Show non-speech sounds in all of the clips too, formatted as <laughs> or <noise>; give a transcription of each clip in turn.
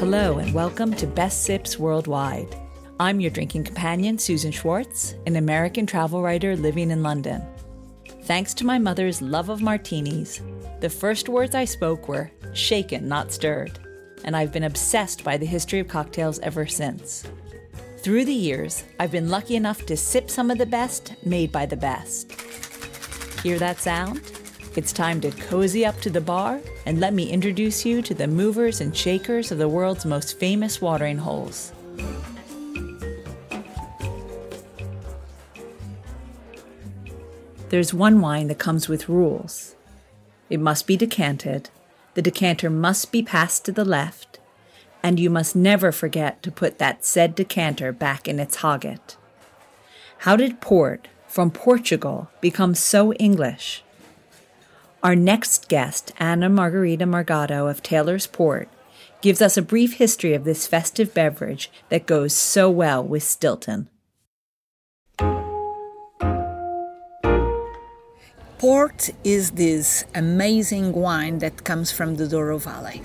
Hello, and welcome to Best Sips Worldwide. I'm your drinking companion, Susan Schwartz, an American travel writer living in London. Thanks to my mother's love of martinis, the first words I spoke were shaken, not stirred, and I've been obsessed by the history of cocktails ever since. Through the years, I've been lucky enough to sip some of the best made by the best. Hear that sound? It's time to cozy up to the bar and let me introduce you to the movers and shakers of the world's most famous watering holes. There's one wine that comes with rules. It must be decanted, the decanter must be passed to the left, and you must never forget to put that said decanter back in its hogget. How did port from Portugal become so English? Our next guest, Anna Margarita Morgado of Taylor's Port, gives us a brief history of this festive beverage that goes so well with Stilton. Port is this amazing wine that comes from the Douro Valley.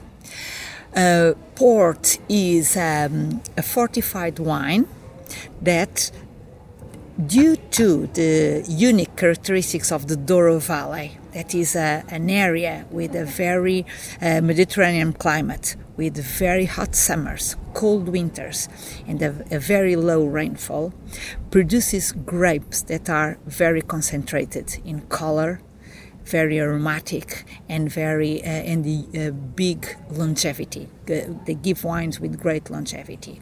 Uh, port is um, a fortified wine that Due to the unique characteristics of the Douro Valley, that is a, an area with a very uh, Mediterranean climate, with very hot summers, cold winters, and a, a, very low rainfall, produces grapes that are very concentrated in color, very aromatic, and very uh, and the uh, big longevity. They give wines with great longevity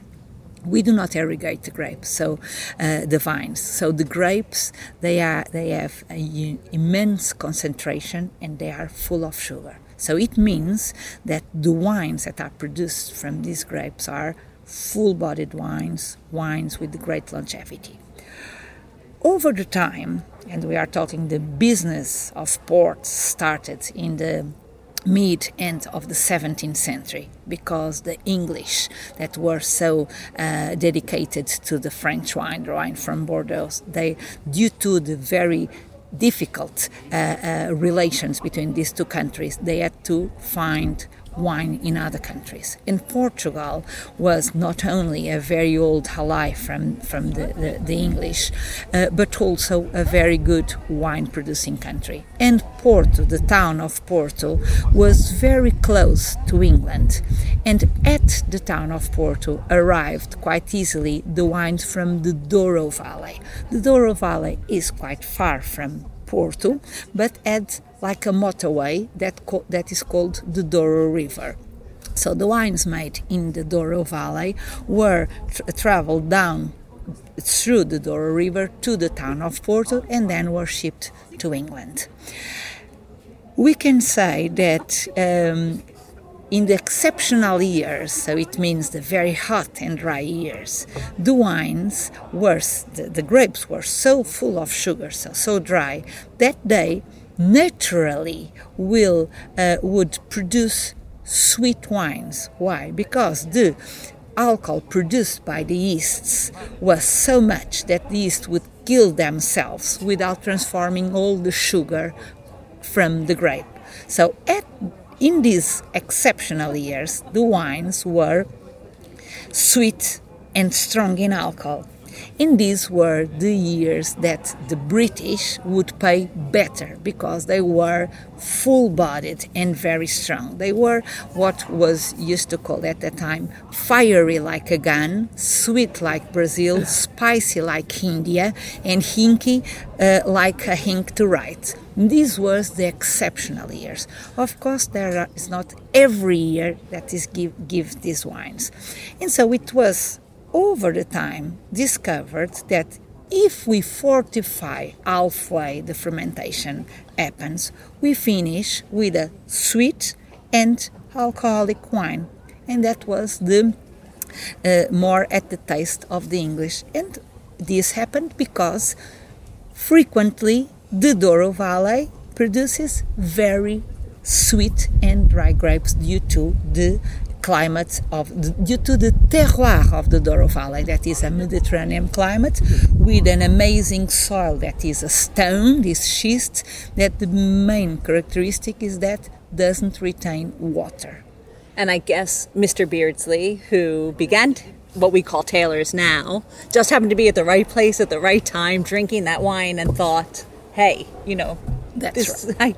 we do not irrigate the grapes, so uh, the vines. So the grapes, they are they have an immense concentration and they are full of sugar. So it means that the wines that are produced from these grapes are full-bodied wines, wines with great longevity. Over the time, and we are talking the business of ports started in the mid end of the 17th century because the English that were so uh, dedicated to the French wine, wine from Bordeaux, they due to the very difficult uh, uh, relations between these two countries, they had to find wine in other countries. In Portugal was not only a very old ally from, from the, the, the English, uh, but also a very good wine producing country. And Porto, the town of Porto, was very close to England. And at the town of Porto arrived quite easily the wines from the Douro Valley. The Douro Valley is quite far from Porto, but had like a motorway that, that is called the Douro River. So the wines made in the Douro Valley were tra- traveled down through the Douro River to the town of Porto and then were shipped to England. We can say that um, in the exceptional years, so it means the very hot and dry years, the wines were, the, the grapes were so full of sugar, so, so dry, that they naturally will uh, would produce sweet wines. Why? Because the alcohol produced by the yeasts was so much that the yeast would kill themselves without transforming all the sugar from the grape. So at in these exceptional years, the wines were sweet and strong in alcohol. And these were the years that the British would pay better because they were full bodied and very strong. They were what was used to call at that time fiery like a gun, sweet like Brazil, <laughs> spicy like India, and hinky uh, like a hink to write. These were the exceptional years. Of course, there is not every year that is give, give these wines. And so it was over the time discovered that if we fortify halfway the fermentation happens, we finish with a sweet and alcoholic wine. And that was the uh, more at the taste of the English. And this happened because frequently the Douro Valley produces very sweet and dry grapes due to the climate of due to the terroir of the Douro Valley that is a Mediterranean climate with an amazing soil that is a stone this schist that the main characteristic is that doesn't retain water And I guess Mr. Bearsley, who began what we call Taylor's now, just happened to be at the right place at the right time, drinking that wine, and thought, hey, you know, That's this, I,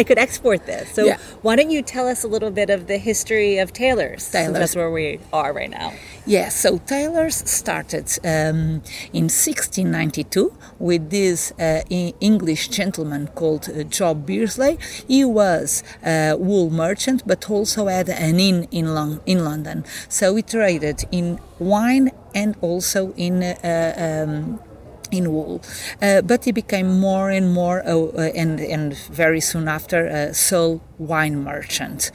I could export this. So Yeah. why don't you tell us a little bit of the history of Taylor's? since Taylor's. That's where we are right now. Yes, so Taylor's started um, in 1692 with this uh, English gentleman called uh, Job Bearsley. He was a wool merchant but also had an inn in, Lon- in London. So he traded in wine and also in uh, uh, um, in wool. Uh, but he became more and more, uh, uh, and, and very soon after, a sole wine merchant.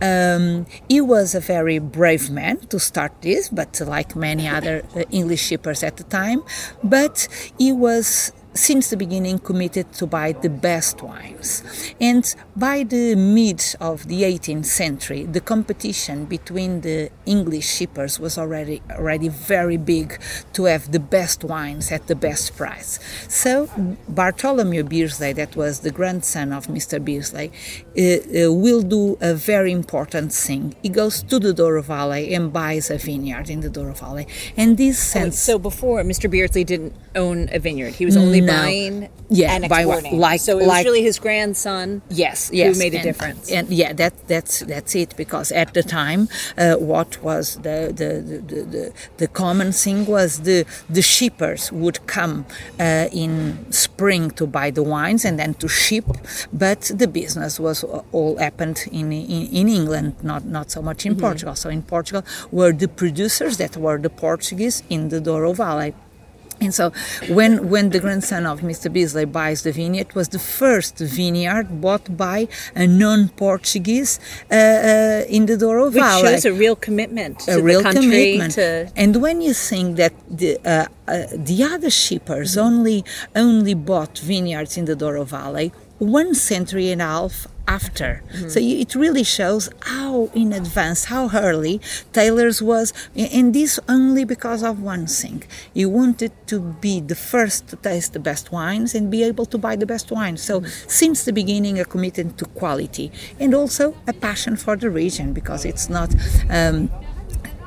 Um, he was a very brave man to start this, but like many other uh, English shippers at the time, but he was since the beginning committed to buy the best wines. And by the mid of the 18th century, the competition between the English shippers was already already very big to have the best wines at the best price. So Bartholomew Bearsley, that was the grandson of Mr. Bearsley, uh, uh, will do a very important thing. He goes to the Douro Valley and buys a vineyard in the Douro Valley. And this sends So before, Mr. Bearsley didn't own a vineyard. He was only Buying Yeah, and exporting. like- so it was like- really his grandson Yes, yes, who made a and, difference. And yeah, that that's that's it. Because at the time, uh, what was the the, the, the, the the common thing was the the shippers would come uh, in spring to buy the wines and then to ship, but the business was all happened in in, in England, not not so much in Mm-hmm. Portugal. So in Portugal were the producers that were the Portuguese in the Douro Valley. And so, when when the grandson of Mr. Bearsley buys the vineyard, it was the first vineyard bought by a non-Portuguese uh, uh, in the Douro which Valley shows a real commitment to a real the country commitment. to And when you think that the uh, uh, the other shippers only only bought vineyards in the Douro Valley one century and a half after, so it really shows how in advance, how early Taylor's was, and this only because of one thing: he wanted to be the first to taste the best wines and be able to buy the best wines. So since the beginning, a commitment to quality and also a passion for the region because it's not. Um,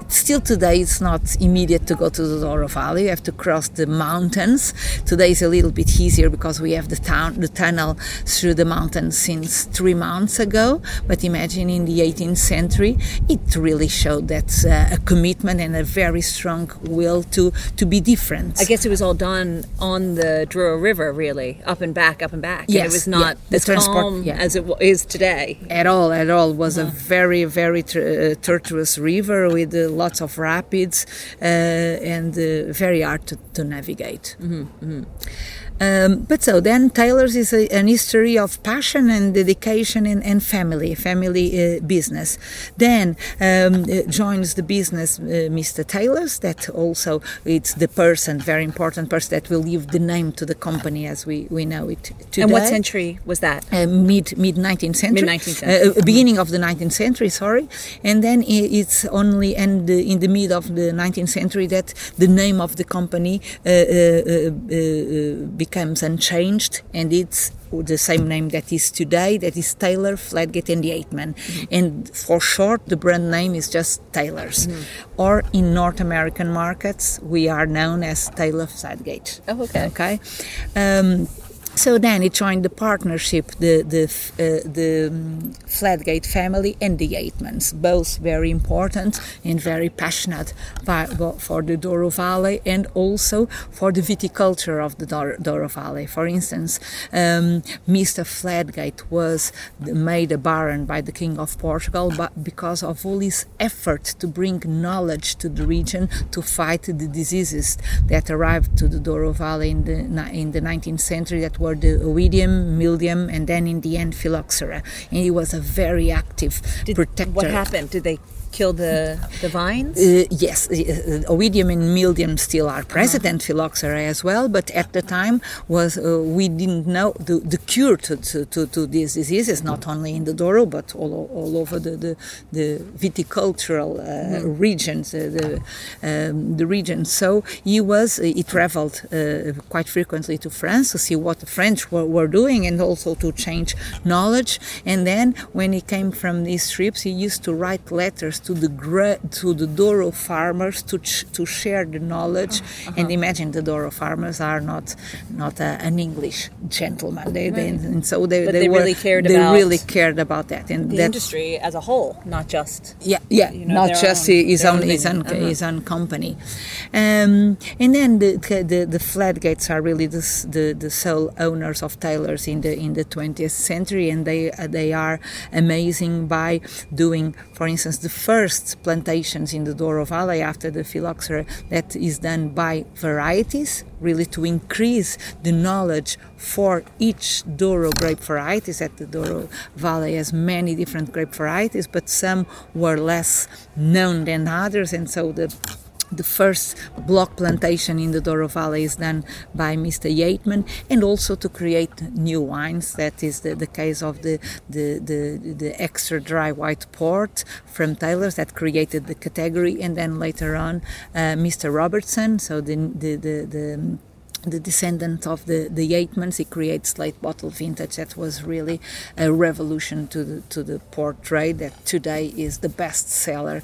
Still today, it's not immediate to go to the Douro Valley. You have to cross the mountains. Today is a little bit easier because we have the town, the tunnel through the mountains since three months ago. But imagine in the 18th century, it really showed that uh, a commitment and a very strong will to to be different. I guess it was all done on the Douro River, really, up and back, up and back. and Yes, it was yeah. not The as transport- calm yeah. as it is today. at all at all it was a very very tr- uh, tortuous river with uh, lots of rapids uh, and uh, very hard to, to navigate um, but so then Taylor's is a, an history of passion and dedication and, and family, family uh, business. Then um, uh, joins the business uh, Mr. Taylor's, that also it's the person, very important person that will give the name to the company as we, we know it today And what century was that? uh, mid mid 19th century, Mid-19th century. Uh, beginning of the 19th century, sorry, and then it's only and in the mid of the 19th century that the name of the company uh, uh, uh, becomes unchanged, and it's the same name that is today, that is Taylor, Fladgate, and the Eight Yeatman. And for short, the brand name is just Taylor's. Or in North American markets, we are known as Taylor Fladgate. Oh, okay. Okay. Um, so then he joined the partnership, the the uh, the um, Fladgate family and the Yeatmans, both very important and very passionate by, for the Douro Valley and also for the viticulture of the Douro, Valley. For instance, um, Mr. Fladgate was made a baron by the King of Portugal, but because of all his effort to bring knowledge to the region to fight the diseases that arrived to the Douro Valley in the in the 19th century that were the oidium, mildium, and then in the end phylloxera. And he was a very active Did, protector. what happened? Did they kill the the vines? Uh, yes, uh, oidium and mildium still are present, and phylloxera as well. But at the time, was uh, we didn't know the, the cure to, to, to, to these diseases, not only in the Douro but all, all over the the, the viticultural uh, regions, uh, the um, the region. So he was uh, he traveled uh, quite frequently to France to see what the French were, were doing, and also to change knowledge. And then when he came from these trips, he used to write letters to the to the Douro farmers to to share the knowledge. Uh-huh. And imagine the Douro farmers are not not a, an English gentleman. They, right. they and so they, they, they, were, really cared they about really cared about that and the industry as a whole, not just yeah yeah you know, not just own, his own his own, uh-huh. his own company. Um, and then the, the the Fladgates are really the, the the sole owners of Taylor's in the in the 20th century, and they uh, they are amazing by doing, for instance, the first plantations in the Douro Valley after the phylloxera that is done by varieties, really to increase the knowledge for each Douro grape varieties. At the Douro Valley has many different grape varieties, but some were less known than others, and so the the first block plantation in the Douro Valley is done by Mr. Yeatman, and also to create new wines. That is the, the case of the, the, the, the extra dry white port from Taylor's that created the category, and then later on, uh, Mr. Robertson, so the, the, the, the the descendant of the, the Yeatmans, he creates late bottle vintage. That was really a revolution to the, to the port trade that today is the best seller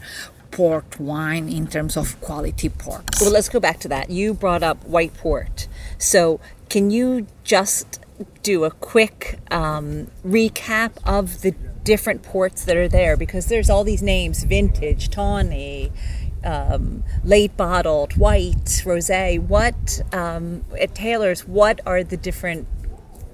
port wine in terms of quality port. Well, let's go back to that. You brought up white port. So, can you just do a quick um, recap of the different ports that are there? Because there's all these names vintage, tawny, um, late bottled, white, rose. What, um, at Taylor's, what are the different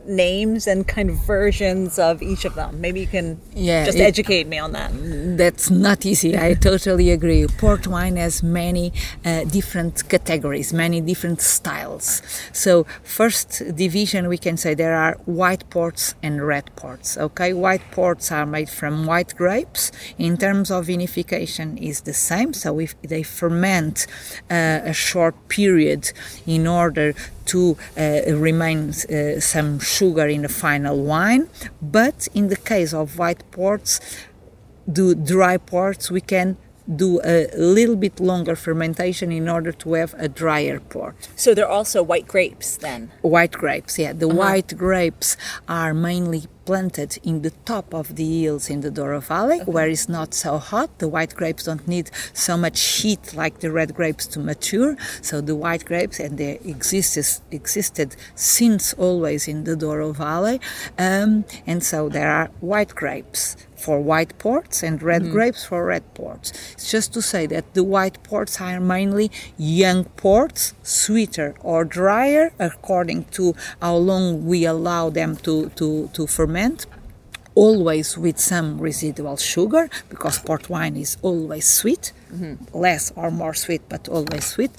names and kind of versions of each of them. Maybe you can yeah, just it, educate me on that. That's not easy. I totally agree. Port wine has many uh, different categories, many different styles. So, first division we can say there are white ports and red ports. Okay, white ports are made from white grapes. In terms of vinification, is the same. So, if they ferment uh, a short period in order to uh, remain uh, some sugar in the final wine. But in the case of white ports, do dry ports, we can do a little bit longer fermentation in order to have a drier port. So they're also white grapes then? White grapes, yeah. The uh-huh. white grapes are mainly planted in the top of the hills in the Douro Valley, okay. where it's not so hot. The white grapes don't need so much heat like the red grapes to mature. So the white grapes, and they existed, existed since always in the Douro Valley. Um, and so there are white grapes for white ports and red mm. grapes for red ports. It's just to say that the white ports are mainly young ports, sweeter or drier according to how long we allow them to, to, to ferment always with some residual sugar because port wine is always sweet. Mm-hmm. less or more sweet but always sweet.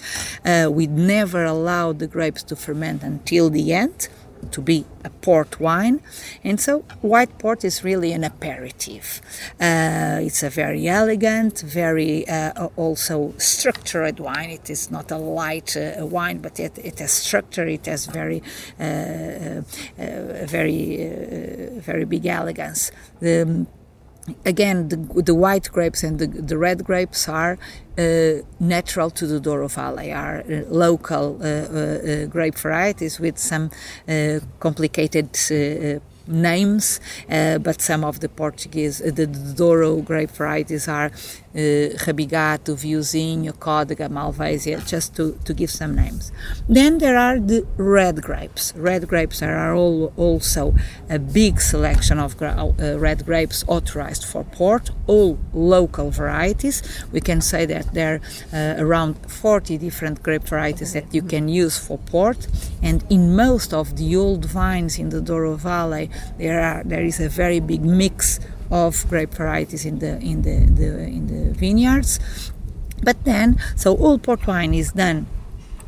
Uh, we never allow the grapes to ferment until the end to be a port wine. And so white port is really an aperitif. Uh, it's a very elegant, very uh, also structured wine. It is not a light uh, wine, but it, it has structure. It has very, uh, uh, very, uh, very big elegance. The, again, the, the, white grapes and the, the red grapes are uh, natural to the Douro Valley, are uh, local uh, uh, uh grape varieties with some uh, complicated names, but some of the Portuguese, uh, the Douro grape varieties are uh, Rabigato, Viosinho, Códega, Malvasia, just to, to give some names. Then there are the red grapes. Red grapes are all, also a big selection of gra- uh, red grapes authorized for port, all local varieties. We can say that there are uh, around 40 different grape varieties that you can use for port, and in most of the old vines in the Douro Valley, there are there is a very big mix of grape varieties in the in the, the in the vineyards. But then, so all port wine is done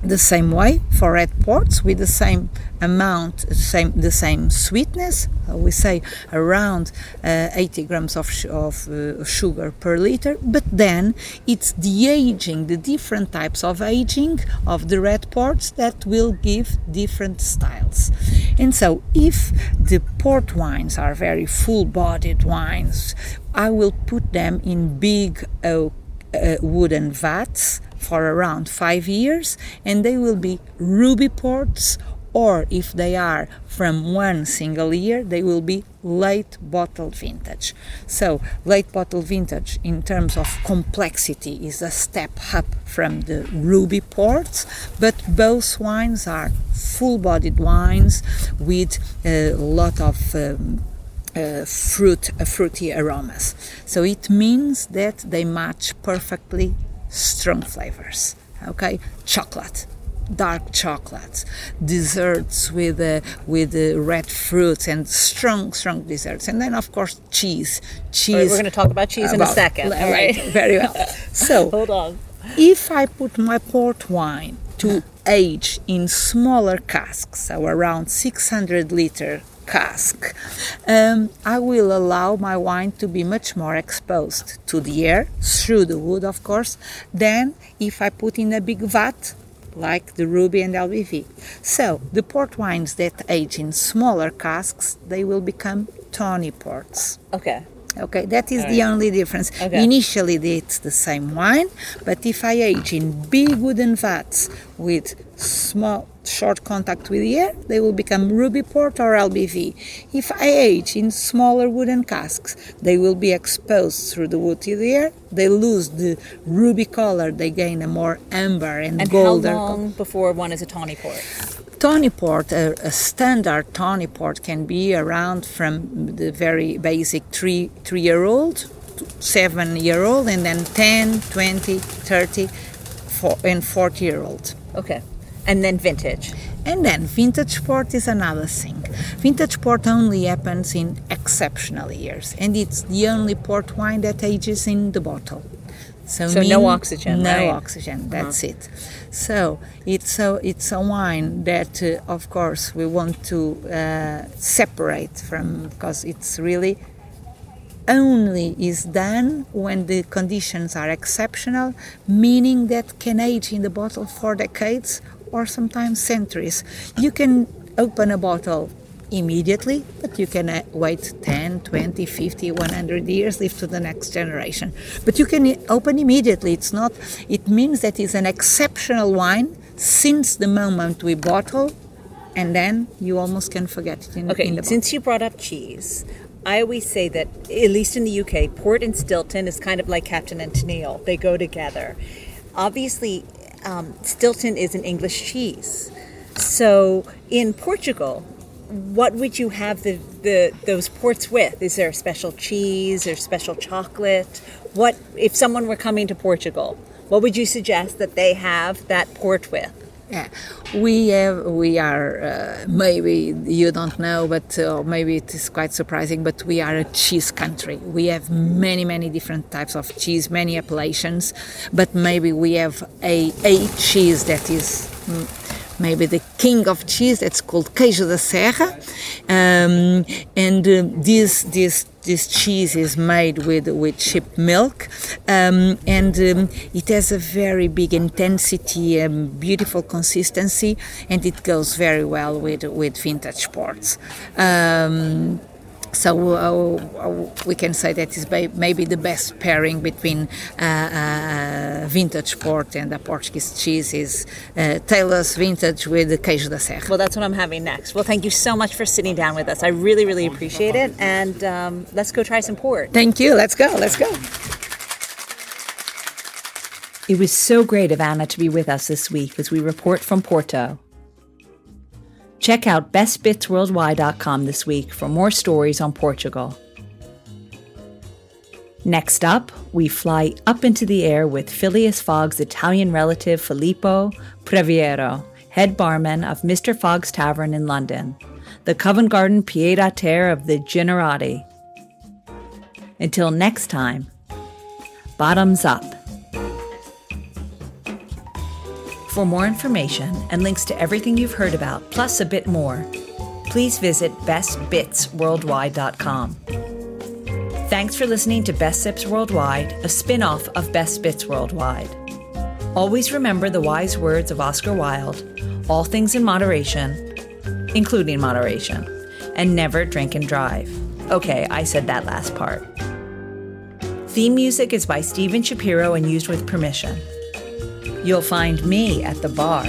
the same way for red ports with the same amount, same the same sweetness. Uh, we say around uh, 80 grams of, sh- of uh, sugar per liter. But then it's the aging, the different types of aging of the red ports that will give different styles. And so, if the port wines are very full-bodied wines, I will put them in big oak uh, wooden vats for around five years, and they will be ruby ports or if they are from one single year, they will be late bottled vintage. So, late bottled vintage, in terms of complexity, is a step up from the ruby ports, but both wines are full bodied wines with a lot of um, uh, fruit, uh, fruity aromas. So it means that they match perfectly strong flavors. Okay, chocolate, dark chocolates, desserts with uh, with uh, red fruits and strong strong desserts, and then of course cheese. Cheese. Right, we're going to talk about cheese about, in a second. Right. Very well. <laughs> So hold on. If I put my port wine to age in smaller casks, so around 600 liter cask, um, I will allow my wine to be much more exposed to the air, through the wood, of course, than if I put in a big vat like the Ruby and LBV. So the port wines that age in smaller casks, they will become tawny ports. Okay. Okay, that is the only difference. Okay. Initially, it's the same wine, but if I age in big wooden vats with small, short contact with the air, they will become ruby port or LBV. If I age in smaller wooden casks, they will be exposed through the wood to the air. They lose the ruby color. They gain a more amber and, and golden. And how long before one is a tawny port? Tawny port, a, a, standard tawny port can be around from the very basic three three year old, seven year old, and then 10, 20, 30, four, and 40 year old. Okay. And then vintage. And then vintage port is another thing. Vintage port only happens in exceptional years, and it's the only port wine that ages in the bottle. So, so mean, no oxygen. No right? oxygen. That's uh-huh. it. So it's a it's a wine that, uh, of course, we want to uh, separate from because it's really only is done when the conditions are exceptional, meaning that can age in the bottle for decades or sometimes centuries. You can open a bottle immediately, but you can uh, wait 10, 20, 50, 100 years, live to the next generation. But you can open immediately. It's not, it means that it's an exceptional wine since the moment we bottle, and then you almost can forget it in, okay, in the Since you brought up cheese, I always say that, at least in the UK, port and Stilton is kind of like Captain and Tennille. They go together. Obviously, um, Stilton is an English cheese. So in Portugal, what would you have the, the those ports with? Is there a special cheese or special chocolate? What if someone were coming to Portugal? What would you suggest that they have that port with? Yeah, we have we are uh, maybe you don't know, but uh, maybe it is quite surprising. But we are a cheese country. We have many many different types of cheese, many appellations. But maybe we have a a cheese that is. Maybe the king of cheese. That's called queijo da serra, um, and uh, this this this cheese is made with with sheep milk, um, and um, it has a very big intensity, and beautiful consistency, and it goes very well with with vintage ports. Um, so uh, uh, we can say that is maybe the best pairing between uh, uh, vintage port and a Portuguese cheese is uh, Taylor's vintage with the queijo da serra. Well, that's what I'm having next. Well, thank you so much for sitting down with us. I really, really appreciate it. And um, let's go try some port. Thank you. Let's go. Let's go. It was so great of Anna to be with us this week as we report from Porto. Check out bestbitsworldwide.com this week for more stories on Portugal. Next up, we fly up into the air with Phileas Fogg's Italian relative Filippo Previero, head barman of Mr. Fogg's Tavern in London, the Covent Garden pied a terre of the Generati. Until next time, bottoms up. For more information and links to everything you've heard about, plus a bit more, please visit bestbitsworldwide.com. Thanks for listening to Best Sips Worldwide, a spin off of Best Bits Worldwide. Always remember the wise words of Oscar Wilde all things in moderation, including moderation, and never drink and drive. Okay, I said that last part. Theme music is by Steven Shapiro and used with permission. You'll find me at the bar.